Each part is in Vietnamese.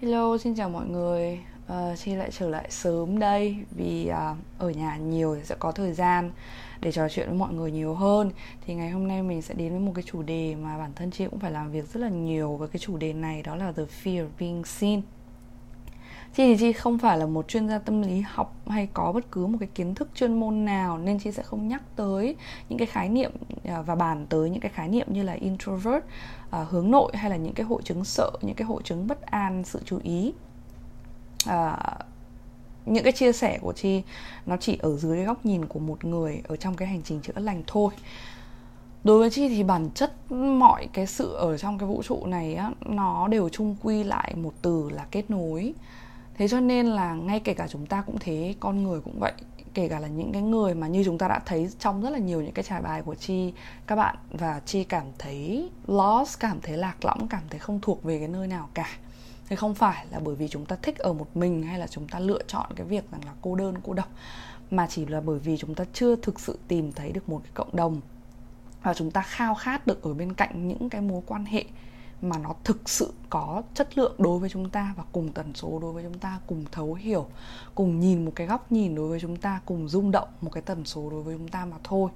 Hello, xin chào mọi người. Ờ, uh, Chi lại trở lại sớm đây vì uh, ở nhà nhiều sẽ có thời gian để trò chuyện với mọi người nhiều hơn. Thì ngày hôm nay mình sẽ đến với một cái chủ đề mà bản thân Chi cũng phải làm việc rất là nhiều với cái chủ đề này đó là the fear of being seen. Chi thì Chi không phải là một chuyên gia tâm lý học hay có bất cứ một cái kiến thức chuyên môn nào nên Chi sẽ không nhắc tới những cái khái niệm à, và bàn tới những cái khái niệm như là introvert, à, hướng nội hay là những cái hội chứng sợ, những cái hội chứng bất an, sự chú ý. À, những cái chia sẻ của Chi nó chỉ ở dưới cái góc nhìn của một người ở trong cái hành trình chữa lành thôi đối với chi thì bản chất mọi cái sự ở trong cái vũ trụ này á nó đều chung quy lại một từ là kết nối thế cho nên là ngay kể cả chúng ta cũng thế, con người cũng vậy. Kể cả là những cái người mà như chúng ta đã thấy trong rất là nhiều những cái trải bài của chi, các bạn. Và chi cảm thấy lost, cảm thấy lạc lõng, cảm thấy không thuộc về cái nơi nào cả. Thì không phải là bởi vì chúng ta thích ở một mình hay là chúng ta lựa chọn cái việc rằng là cô đơn, cô độc, mà chỉ là bởi vì chúng ta chưa thực sự tìm thấy được một cái cộng đồng. Và chúng ta khao khát được ở bên cạnh những cái mối quan hệ mà nó thực sự có chất lượng đối với chúng ta và cùng tần số đối với chúng ta cùng thấu hiểu cùng nhìn một cái góc nhìn đối với chúng ta cùng rung động một cái tần số đối với chúng ta mà thôi.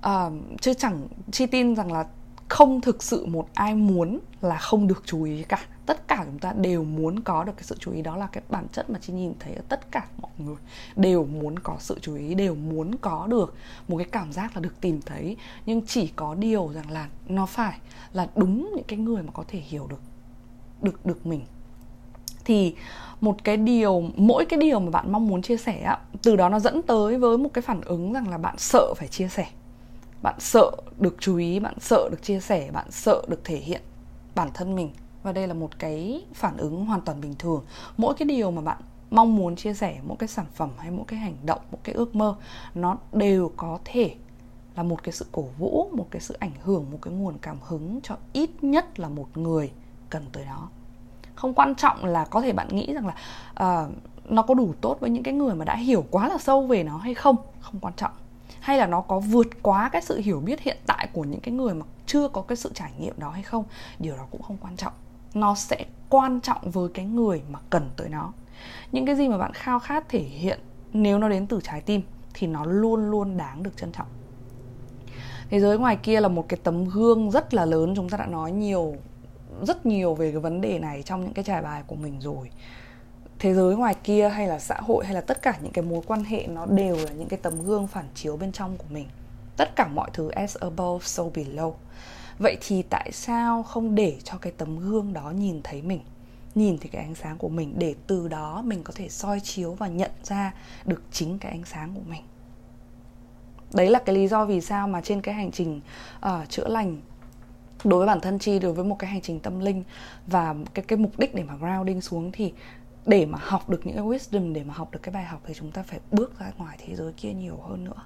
À, chứ chẳng chi tin rằng là không thực sự một ai muốn là không được chú ý cả tất cả chúng ta đều muốn có được cái sự chú ý đó là cái bản chất mà chị nhìn thấy ở tất cả mọi người. Đều muốn có sự chú ý, đều muốn có được một cái cảm giác là được tìm thấy. Nhưng chỉ có điều rằng là nó phải là đúng những cái người mà có thể hiểu được được được mình. Thì một cái điều, mỗi cái điều mà bạn mong muốn chia sẻ á, từ đó nó dẫn tới với một cái phản ứng rằng là bạn sợ phải chia sẻ. Bạn sợ được chú ý, bạn sợ được chia sẻ, bạn sợ được thể hiện bản thân mình và đây là một cái phản ứng hoàn toàn bình thường. Mỗi cái điều mà bạn mong muốn chia sẻ mỗi cái sản phẩm hay mỗi cái hành động mỗi cái ước mơ nó đều có thể là một cái sự cổ vũ một cái sự ảnh hưởng một cái nguồn cảm hứng cho ít nhất là một người cần tới nó không quan trọng là có thể bạn nghĩ rằng là uh, nó có đủ tốt với những cái người mà đã hiểu quá là sâu về nó hay không. Không quan trọng. Hay là nó có vượt quá cái sự hiểu biết hiện tại của những cái người mà chưa có cái sự trải nghiệm đó hay không. Điều đó cũng không quan trọng nó sẽ quan trọng với cái người mà cần tới nó. Những cái gì mà bạn khao khát thể hiện nếu nó đến từ trái tim thì nó luôn luôn đáng được trân trọng. Thế giới ngoài kia là một cái tấm gương rất là lớn, chúng ta đã nói nhiều, rất nhiều về cái vấn đề này trong những cái trải bài của mình rồi. Thế giới ngoài kia hay là xã hội hay là tất cả những cái mối quan hệ nó đều là những cái tấm gương phản chiếu bên trong của mình. Tất cả mọi thứ as above, so below vậy thì tại sao không để cho cái tấm gương đó nhìn thấy mình nhìn thấy cái ánh sáng của mình để từ đó mình có thể soi chiếu và nhận ra được chính cái ánh sáng của mình? Đấy là cái lý do vì sao mà trên cái hành trình uh, chữa lành đối với bản thân chi đối với một cái hành trình tâm linh và cái cái mục đích để mà grounding xuống thì để mà học được những cái wisdom để mà học được cái bài học thì chúng ta phải bước ra ngoài thế giới kia nhiều hơn nữa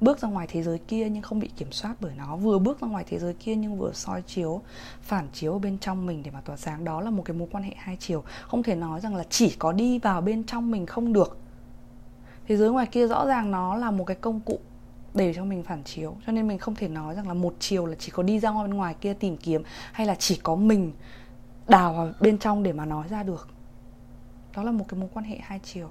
bước ra ngoài thế giới kia nhưng không bị kiểm soát bởi nó. Vừa bước ra ngoài thế giới kia nhưng vừa soi chiếu, phản chiếu bên trong mình để mà tỏa sáng. Đó là một cái mối quan hệ hai chiều. Không thể nói rằng là chỉ có đi vào bên trong mình không được. Thế giới ngoài kia rõ ràng nó là một cái công cụ để cho mình phản chiếu. Cho nên mình không thể nói rằng là một chiều là chỉ có đi ra ngoài bên ngoài kia tìm kiếm hay là chỉ có mình đào vào bên trong để mà nói ra được. Đó là một cái mối quan hệ hai chiều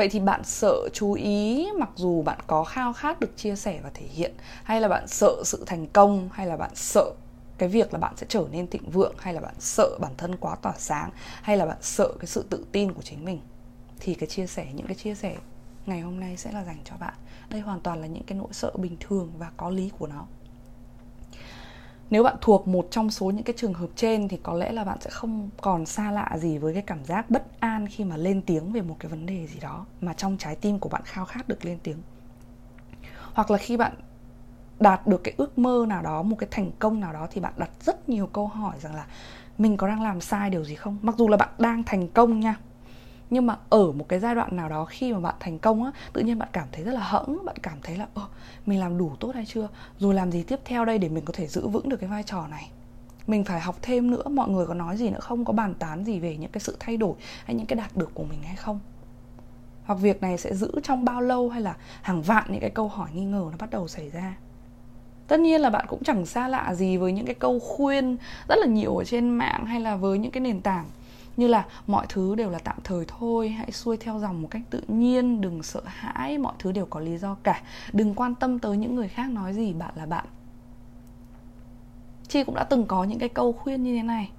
vậy thì bạn sợ chú ý, mặc dù bạn có khao khát được chia sẻ và thể hiện, hay là bạn sợ sự thành công, hay là bạn sợ cái việc là bạn sẽ trở nên thịnh vượng, hay là bạn sợ bản thân quá tỏa sáng, hay là bạn sợ cái sự tự tin của chính mình, thì cái chia sẻ, những cái chia sẻ ngày hôm nay sẽ là dành cho bạn. Đây hoàn toàn là những cái nỗi sợ bình thường và có lý của nó nếu bạn thuộc một trong số những cái trường hợp trên thì có lẽ là bạn sẽ không còn xa lạ gì với cái cảm giác bất an khi mà lên tiếng về một cái vấn đề gì đó mà trong trái tim của bạn khao khát được lên tiếng. Hoặc là khi bạn đạt được cái ước mơ nào đó, một cái thành công nào đó thì bạn đặt rất nhiều câu hỏi rằng là mình có đang làm sai điều gì không? Mặc dù là bạn đang thành công nha nhưng mà ở một cái giai đoạn nào đó khi mà bạn thành công á, tự nhiên bạn cảm thấy rất là hẫng, bạn cảm thấy là, ơ, mình làm đủ tốt hay chưa? Rồi làm gì tiếp theo đây để mình có thể giữ vững được cái vai trò này? Mình phải học thêm nữa, mọi người có nói gì nữa không? Có bàn tán gì về những cái sự thay đổi hay những cái đạt được của mình hay không? Hoặc việc này sẽ giữ trong bao lâu hay là hàng vạn những cái câu hỏi nghi ngờ nó bắt đầu xảy ra? Tất nhiên là bạn cũng chẳng xa lạ gì với những cái câu khuyên rất là nhiều ở trên mạng hay là với những cái nền tảng như là mọi thứ đều là tạm thời thôi, hãy xuôi theo dòng một cách tự nhiên, đừng sợ hãi, mọi thứ đều có lý do cả. Đừng quan tâm tới những người khác nói gì, bạn là bạn. Chi cũng đã từng có những cái câu khuyên như thế này.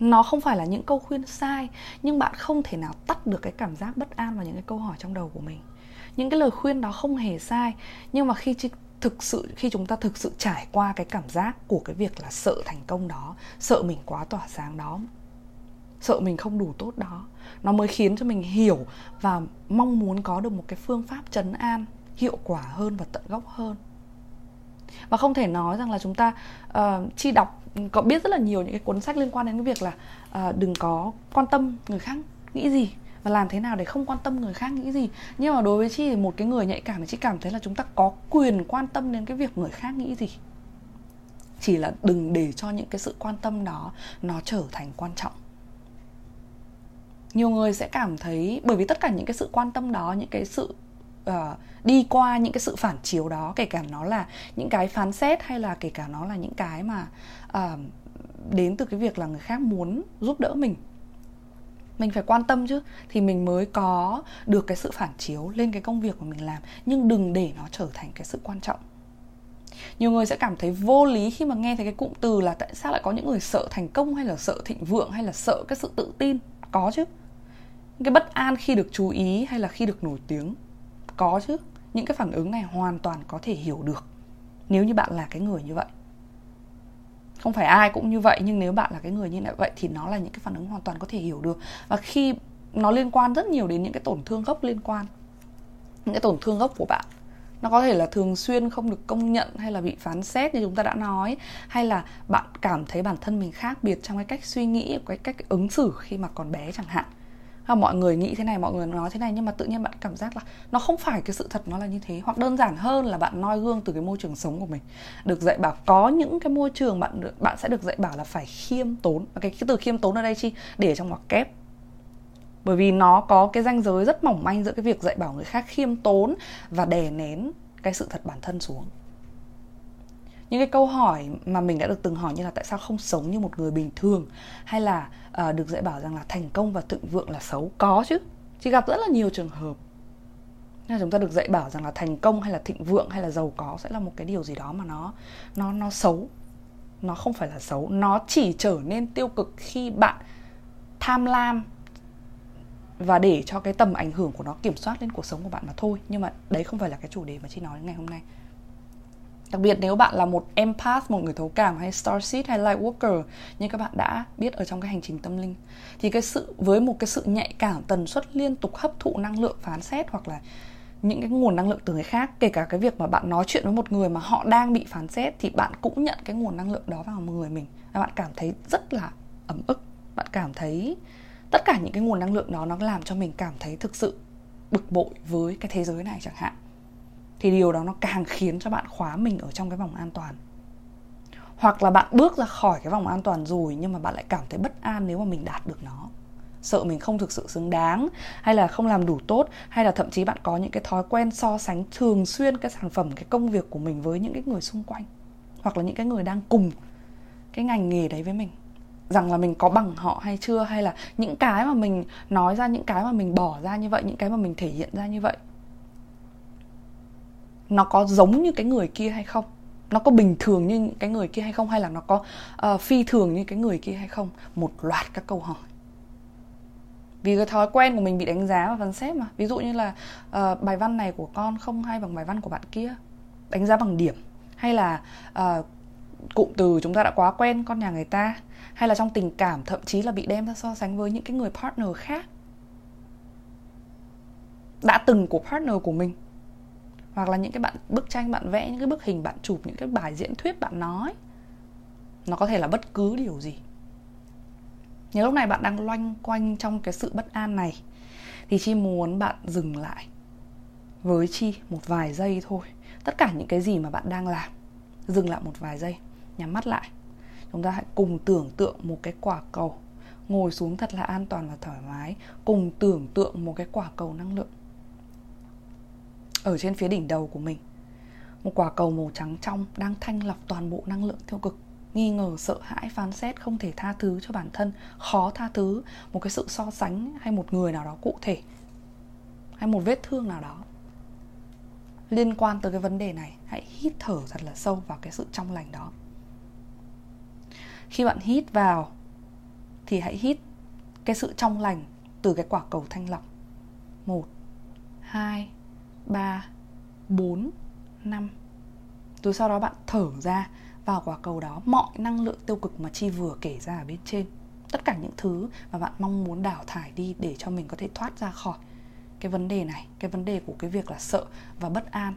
Nó không phải là những câu khuyên sai, nhưng bạn không thể nào tắt được cái cảm giác bất an và những cái câu hỏi trong đầu của mình. Những cái lời khuyên đó không hề sai, nhưng mà khi thực sự, khi chúng ta thực sự trải qua cái cảm giác của cái việc là sợ thành công đó, sợ mình quá tỏa sáng đó sợ mình không đủ tốt đó. Nó mới khiến cho mình hiểu và mong muốn có được một cái phương pháp trấn an hiệu quả hơn và tận gốc hơn. Và không thể nói rằng là chúng ta uh, chi đọc ừ, có biết rất là nhiều những cái cuốn sách liên quan đến cái việc là uh, đừng có quan tâm người khác nghĩ gì và làm thế nào để không quan tâm người khác nghĩ gì. Nhưng mà đối với chi thì một cái người nhạy cảm thì chị cảm thấy là chúng ta có quyền quan tâm đến cái việc người khác nghĩ gì. Chỉ là đừng để cho những cái sự quan tâm đó nó trở thành quan trọng nhiều người sẽ cảm thấy bởi vì tất cả những cái sự quan tâm đó những cái sự uh, đi qua những cái sự phản chiếu đó kể cả nó là những cái phán xét hay là kể cả nó là những cái mà uh, đến từ cái việc là người khác muốn giúp đỡ mình. Mình phải quan tâm chứ thì mình mới có được cái sự phản chiếu lên cái công việc mà mình làm. Nhưng đừng để nó trở thành cái sự quan trọng. Nhiều người sẽ cảm thấy vô lý khi mà nghe thấy cái cụm từ là tại sao lại có những người sợ thành công hay là sợ thịnh vượng hay là sợ cái sự tự tin. Có chứ cái bất an khi được chú ý hay là khi được nổi tiếng? Có chứ. Những cái phản ứng này hoàn toàn có thể hiểu được nếu như bạn là cái người như vậy. Không phải ai cũng như vậy, nhưng nếu bạn là cái người như vậy thì nó là những cái phản ứng hoàn toàn có thể hiểu được. Và khi nó liên quan rất nhiều đến những cái tổn thương gốc liên quan, những cái tổn thương gốc của bạn, nó có thể là thường xuyên không được công nhận hay là bị phán xét như chúng ta đã nói, hay là bạn cảm thấy bản thân mình khác biệt trong cái cách suy nghĩ, cái cách ứng xử khi mà còn bé chẳng hạn và mọi người nghĩ thế này mọi người nói thế này nhưng mà tự nhiên bạn cảm giác là nó không phải cái sự thật nó là như thế. Hoặc đơn giản hơn là bạn noi gương từ cái môi trường sống của mình. Được dạy bảo có những cái môi trường bạn được, bạn sẽ được dạy bảo là phải khiêm tốn. Và cái, cái từ khiêm tốn ở đây chi? Để trong ngoặc kép. Bởi vì nó có cái ranh giới rất mỏng manh giữa cái việc dạy bảo người khác khiêm tốn và đè nén cái sự thật bản thân xuống những cái câu hỏi mà mình đã được từng hỏi như là tại sao không sống như một người bình thường hay là uh, được dạy bảo rằng là thành công và thịnh vượng là xấu? Có chứ. Chị gặp rất là nhiều trường hợp. Là chúng ta được dạy bảo rằng là thành công hay là thịnh vượng hay là giàu có sẽ là một cái điều gì đó mà nó nó nó xấu. Nó không phải là xấu. Nó chỉ trở nên tiêu cực khi bạn tham lam và để cho cái tầm ảnh hưởng của nó kiểm soát lên cuộc sống của bạn mà thôi. Nhưng mà đấy không phải là cái chủ đề mà chị nói ngày hôm nay. Đặc biệt nếu bạn là một empath, một người thấu cảm hay starseed hay light worker như các bạn đã biết ở trong cái hành trình tâm linh thì cái sự với một cái sự nhạy cảm tần suất liên tục hấp thụ năng lượng phán xét hoặc là những cái nguồn năng lượng từ người khác kể cả cái việc mà bạn nói chuyện với một người mà họ đang bị phán xét thì bạn cũng nhận cái nguồn năng lượng đó vào người mình. Và bạn cảm thấy rất là ấm ức. Bạn cảm thấy tất cả những cái nguồn năng lượng đó nó làm cho mình cảm thấy thực sự bực bội với cái thế giới này chẳng hạn thì điều đó nó càng khiến cho bạn khóa mình ở trong cái vòng an toàn. Hoặc là bạn bước ra khỏi cái vòng an toàn rồi nhưng mà bạn lại cảm thấy bất an nếu mà mình đạt được nó. Sợ mình không thực sự xứng đáng, hay là không làm đủ tốt, hay là thậm chí bạn có những cái thói quen so sánh thường xuyên cái sản phẩm, cái công việc của mình với những cái người xung quanh, hoặc là những cái người đang cùng cái ngành nghề đấy với mình. Rằng là mình có bằng họ hay chưa, hay là những cái mà mình nói ra, những cái mà mình bỏ ra như vậy, những cái mà mình thể hiện ra như vậy nó có giống như cái người kia hay không? Nó có bình thường như cái người kia hay không? Hay là nó có uh, phi thường như cái người kia hay không? Một loạt các câu hỏi. Vì cái thói quen của mình bị đánh giá và phán xét mà. Ví dụ như là uh, bài văn này của con không hay bằng bài văn của bạn kia. Đánh giá bằng điểm. Hay là uh, cụm từ chúng ta đã quá quen con nhà người ta. Hay là trong tình cảm thậm chí là bị đem ra so sánh với những cái người partner khác. Đã từng của partner của mình hoặc là những cái bạn, bức tranh bạn vẽ, những cái bức hình bạn chụp, những cái bài diễn thuyết bạn nói, nó có thể là bất cứ điều gì. Nếu lúc này bạn đang loanh quanh trong cái sự bất an này, thì chi muốn bạn dừng lại với chi một vài giây thôi. Tất cả những cái gì mà bạn đang làm, dừng lại một vài giây, nhắm mắt lại. Chúng ta hãy cùng tưởng tượng một cái quả cầu ngồi xuống thật là an toàn và thoải mái. Cùng tưởng tượng một cái quả cầu năng lượng ở trên phía đỉnh đầu của mình. Một quả cầu màu trắng trong đang thanh lọc toàn bộ năng lượng tiêu cực. Nghi ngờ, sợ hãi, phán xét không thể tha thứ cho bản thân, khó tha thứ một cái sự so sánh hay một người nào đó cụ thể, hay một vết thương nào đó. Liên quan tới cái vấn đề này, hãy hít thở thật là sâu vào cái sự trong lành đó. Khi bạn hít vào, thì hãy hít cái sự trong lành từ cái quả cầu thanh lọc. Một, hai ba bốn năm. Rồi sau đó bạn thở ra vào quả cầu đó. Mọi năng lượng tiêu cực mà chi vừa kể ra ở bên trên tất cả những thứ mà bạn mong muốn đào thải đi để cho mình có thể thoát ra khỏi. Cái vấn đề này cái vấn đề của cái việc là sợ và bất an.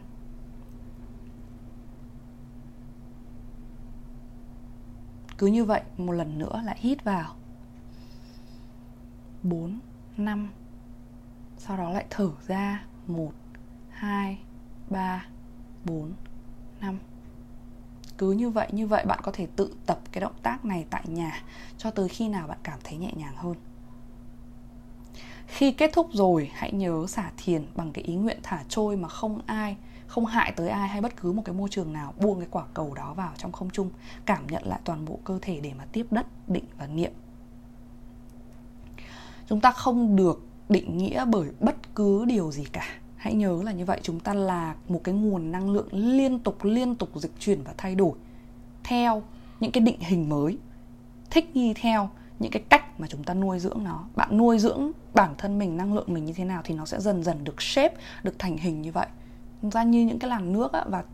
Cứ như vậy một lần nữa lại hít vào. 4, 5 Sau đó lại thở ra. 1, 2, 3, 4, 5 Cứ như vậy, như vậy bạn có thể tự tập cái động tác này tại nhà Cho tới khi nào bạn cảm thấy nhẹ nhàng hơn. Khi kết thúc rồi, hãy nhớ xả thiền bằng cái ý nguyện thả trôi mà không ai không hại tới ai hay bất cứ một cái môi trường nào buông cái quả cầu đó vào trong không trung cảm nhận lại toàn bộ cơ thể để mà tiếp đất định và niệm. Chúng ta không được định nghĩa bởi bất cứ điều gì cả hãy nhớ là như vậy chúng ta là một cái nguồn năng lượng liên tục liên tục dịch chuyển và thay đổi theo những cái định hình mới thích nghi theo những cái cách mà chúng ta nuôi dưỡng nó. Bạn nuôi dưỡng bản thân mình năng lượng mình như thế nào thì nó sẽ dần dần được shape được thành hình như vậy. Ra như những cái làn nước á, và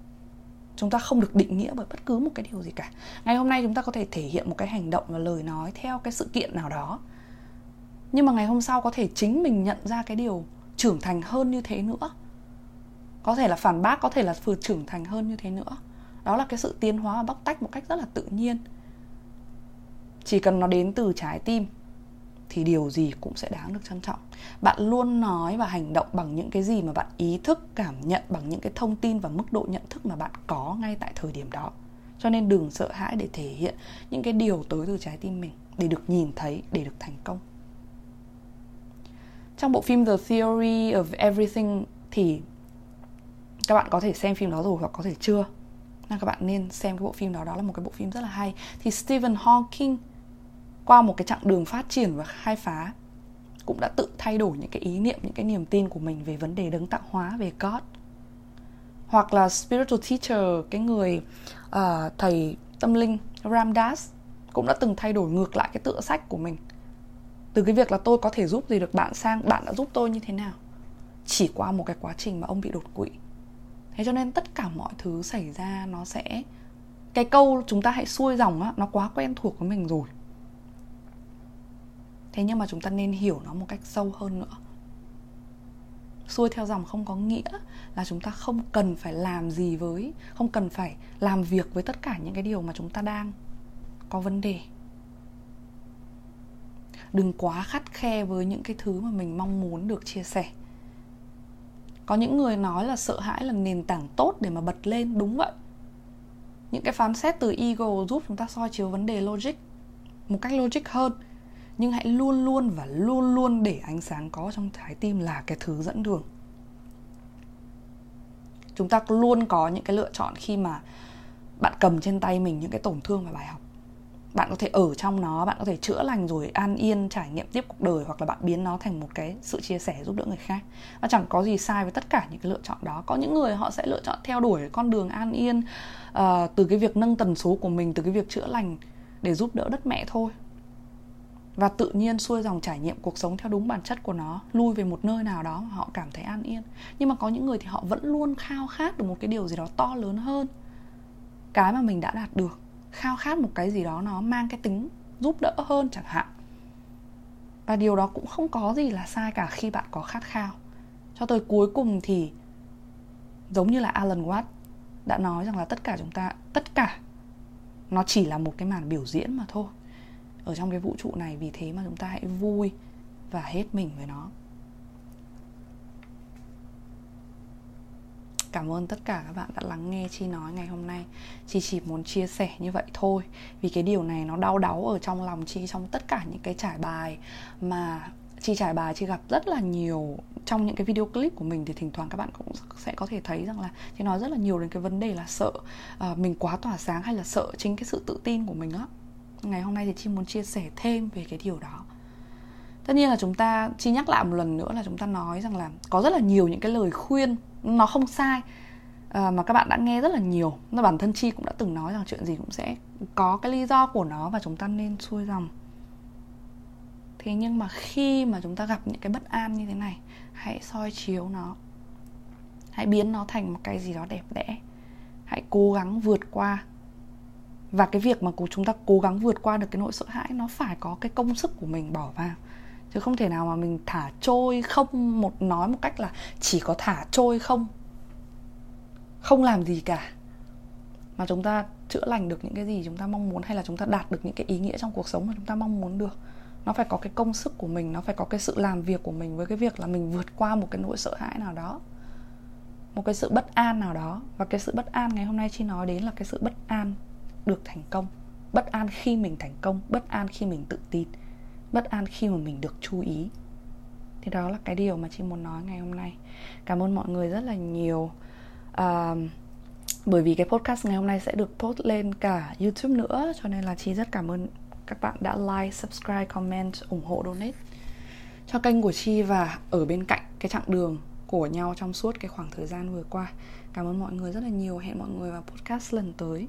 chúng ta không được định nghĩa bởi bất cứ một cái điều gì cả. Ngày hôm nay chúng ta có thể thể hiện một cái hành động và lời nói theo cái sự kiện nào đó. Nhưng mà ngày hôm sau có thể chính mình nhận ra cái điều trưởng thành hơn như thế nữa. Có thể là phản bác, có thể là vừa trưởng thành hơn như thế nữa. Đó là cái sự tiến hóa và bóc tách một cách rất là tự nhiên. Chỉ cần nó đến từ trái tim, thì điều gì cũng sẽ đáng được trân trọng. Bạn luôn nói và hành động bằng những cái gì mà bạn ý thức, cảm nhận, bằng những cái thông tin và mức độ nhận thức mà bạn có ngay tại thời điểm đó. Cho nên đừng sợ hãi để thể hiện những cái điều tới từ trái tim mình, để được nhìn thấy, để được thành công trong bộ phim The Theory of Everything thì các bạn có thể xem phim đó rồi hoặc có thể chưa? Nên các bạn nên xem cái bộ phim đó đó là một cái bộ phim rất là hay. Thì Stephen Hawking qua một cái chặng đường phát triển và khai phá cũng đã tự thay đổi những cái ý niệm những cái niềm tin của mình về vấn đề đấng tạo hóa về God. Hoặc là spiritual teacher cái người uh, thầy tâm linh Ramdas cũng đã từng thay đổi ngược lại cái tựa sách của mình từ cái việc là tôi có thể giúp gì được bạn sang, bạn đã giúp tôi như thế nào? Chỉ qua một cái quá trình mà ông bị đột quỵ. Thế cho nên tất cả mọi thứ xảy ra nó sẽ, cái câu chúng ta hãy xuôi dòng á, nó quá quen thuộc với mình rồi. Thế nhưng mà chúng ta nên hiểu nó một cách sâu hơn nữa. Xuôi theo dòng không có nghĩa là chúng ta không cần phải làm gì với, không cần phải làm việc với tất cả những cái điều mà chúng ta đang có vấn đề đừng quá khắt khe với những cái thứ mà mình mong muốn được chia sẻ. Có những người nói là sợ hãi là nền tảng tốt để mà bật lên, đúng vậy. Những cái phán xét từ ego giúp chúng ta soi chiếu vấn đề logic một cách logic hơn, nhưng hãy luôn luôn và luôn luôn để ánh sáng có trong trái tim là cái thứ dẫn đường. Chúng ta luôn có những cái lựa chọn khi mà bạn cầm trên tay mình những cái tổn thương và bài học bạn có thể ở trong nó bạn có thể chữa lành rồi an yên trải nghiệm tiếp cuộc đời hoặc là bạn biến nó thành một cái sự chia sẻ giúp đỡ người khác. Và chẳng có gì sai với tất cả những cái lựa chọn đó. Có những người họ sẽ lựa chọn theo đuổi con đường an yên uh, từ cái việc nâng tần số của mình từ cái việc chữa lành để giúp đỡ đất mẹ thôi. Và tự nhiên xuôi dòng trải nghiệm cuộc sống theo đúng bản chất của nó lui về một nơi nào đó mà họ cảm thấy an yên. Nhưng mà có những người thì họ vẫn luôn khao khát được một cái điều gì đó to lớn hơn cái mà mình đã đạt được khao khát một cái gì đó nó mang cái tính giúp đỡ hơn chẳng hạn. Và điều đó cũng không có gì là sai cả khi bạn có khát khao. Cho tới cuối cùng thì giống như là Alan Watts đã nói rằng là tất cả chúng ta, tất cả, nó chỉ là một cái màn biểu diễn mà thôi. Ở trong cái vũ trụ này vì thế mà chúng ta hãy vui và hết mình với nó. Cảm ơn tất cả các bạn đã lắng nghe chi nói ngày hôm nay. Chi chỉ muốn chia sẻ như vậy thôi vì cái điều này nó đau đáu ở trong lòng chi trong tất cả những cái trải bài mà chi trải bài chi gặp rất là nhiều. Trong những cái video clip của mình thì thỉnh thoảng các bạn cũng sẽ có thể thấy rằng là chị nói rất là nhiều đến cái vấn đề là sợ uh, mình quá tỏa sáng hay là sợ chính cái sự tự tin của mình á. Ngày hôm nay thì chi muốn chia sẻ thêm về cái điều đó. Tất nhiên là chúng ta chi nhắc lại một lần nữa là chúng ta nói rằng là có rất là nhiều những cái lời khuyên nó không sai uh, mà các bạn đã nghe rất là nhiều. Và bản thân chi cũng đã từng nói rằng chuyện gì cũng sẽ có cái lý do của nó và chúng ta nên xuôi dòng. Thế nhưng mà khi mà chúng ta gặp những cái bất an như thế này hãy soi chiếu nó. Hãy biến nó thành một cái gì đó đẹp đẽ. Hãy cố gắng vượt qua. Và cái việc mà chúng ta cố gắng vượt qua được cái nỗi sợ hãi nó phải có cái công sức của mình bỏ vào chứ không thể nào mà mình thả trôi không, một nói một cách là chỉ có thả trôi không. Không làm gì cả. Mà chúng ta chữa lành được những cái gì chúng ta mong muốn hay là chúng ta đạt được những cái ý nghĩa trong cuộc sống mà chúng ta mong muốn được. Nó phải có cái công sức của mình, nó phải có cái sự làm việc của mình với cái việc là mình vượt qua một cái nỗi sợ hãi nào đó. Một cái sự bất an nào đó. Và cái sự bất an ngày hôm nay chi nói đến là cái sự bất an được thành công. Bất an khi mình thành công, bất an khi mình tự tin bất an khi mà mình được chú ý thì đó là cái điều mà chị muốn nói ngày hôm nay cảm ơn mọi người rất là nhiều à, bởi vì cái podcast ngày hôm nay sẽ được post lên cả youtube nữa cho nên là chị rất cảm ơn các bạn đã like, subscribe, comment, ủng hộ, donate cho kênh của Chi và ở bên cạnh cái chặng đường của nhau trong suốt cái khoảng thời gian vừa qua. Cảm ơn mọi người rất là nhiều. Hẹn mọi người vào podcast lần tới.